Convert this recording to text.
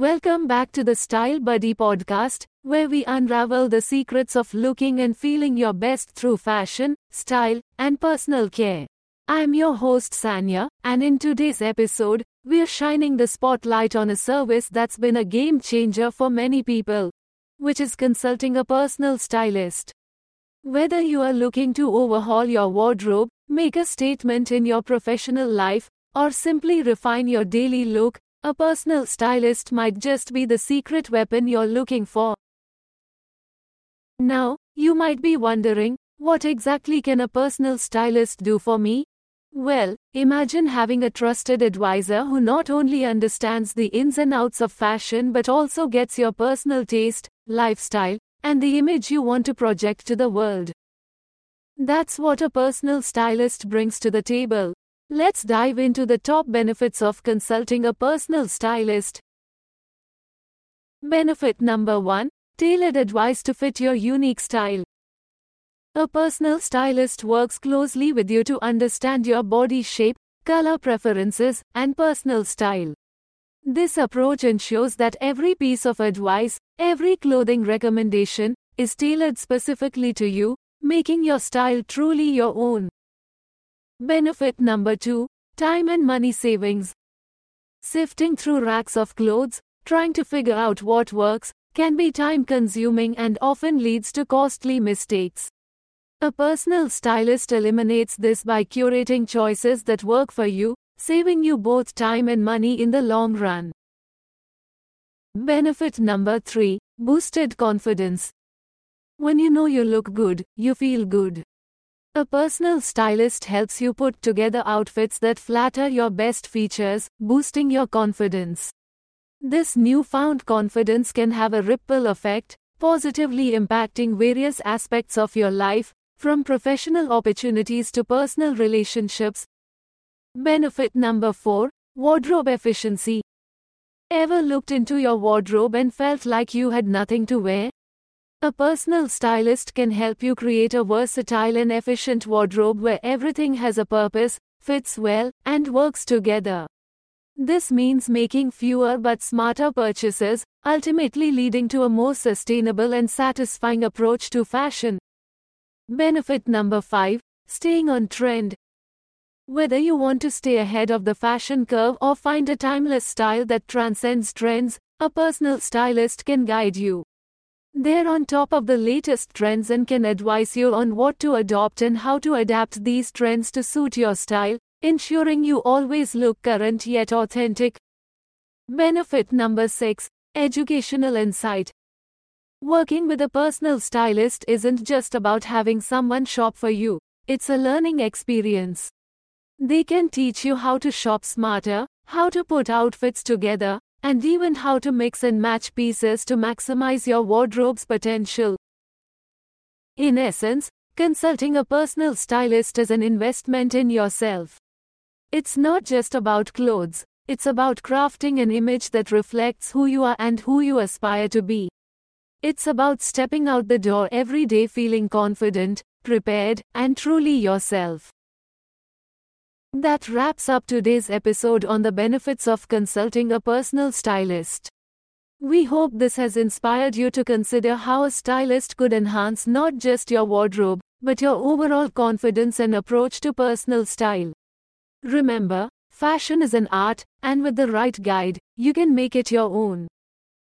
Welcome back to the StyleBuddy podcast, where we unravel the secrets of looking and feeling your best through fashion, style, and personal care. I'm your host Sanya, and in today's episode, we're shining the spotlight on a service that's been a game changer for many people, which is consulting a personal stylist. Whether you are looking to overhaul your wardrobe, make a statement in your professional life, or simply refine your daily look, a personal stylist might just be the secret weapon you're looking for. Now, you might be wondering, what exactly can a personal stylist do for me? Well, imagine having a trusted advisor who not only understands the ins and outs of fashion but also gets your personal taste, lifestyle, and the image you want to project to the world. That's what a personal stylist brings to the table. Let's dive into the top benefits of consulting a personal stylist. Benefit number 1 Tailored advice to fit your unique style. A personal stylist works closely with you to understand your body shape, color preferences, and personal style. This approach ensures that every piece of advice, every clothing recommendation, is tailored specifically to you, making your style truly your own. Benefit number 2 Time and money savings. Sifting through racks of clothes, trying to figure out what works, can be time consuming and often leads to costly mistakes. A personal stylist eliminates this by curating choices that work for you, saving you both time and money in the long run. Benefit number 3 Boosted confidence. When you know you look good, you feel good. A personal stylist helps you put together outfits that flatter your best features, boosting your confidence. This newfound confidence can have a ripple effect, positively impacting various aspects of your life, from professional opportunities to personal relationships. Benefit number 4 Wardrobe efficiency. Ever looked into your wardrobe and felt like you had nothing to wear? A personal stylist can help you create a versatile and efficient wardrobe where everything has a purpose, fits well, and works together. This means making fewer but smarter purchases, ultimately leading to a more sustainable and satisfying approach to fashion. Benefit number 5 Staying on trend. Whether you want to stay ahead of the fashion curve or find a timeless style that transcends trends, a personal stylist can guide you. They're on top of the latest trends and can advise you on what to adopt and how to adapt these trends to suit your style, ensuring you always look current yet authentic. Benefit number 6 Educational Insight. Working with a personal stylist isn't just about having someone shop for you, it's a learning experience. They can teach you how to shop smarter, how to put outfits together, and even how to mix and match pieces to maximize your wardrobe's potential. In essence, consulting a personal stylist is an investment in yourself. It's not just about clothes, it's about crafting an image that reflects who you are and who you aspire to be. It's about stepping out the door every day feeling confident, prepared, and truly yourself. That wraps up today's episode on the benefits of consulting a personal stylist. We hope this has inspired you to consider how a stylist could enhance not just your wardrobe, but your overall confidence and approach to personal style. Remember, fashion is an art, and with the right guide, you can make it your own.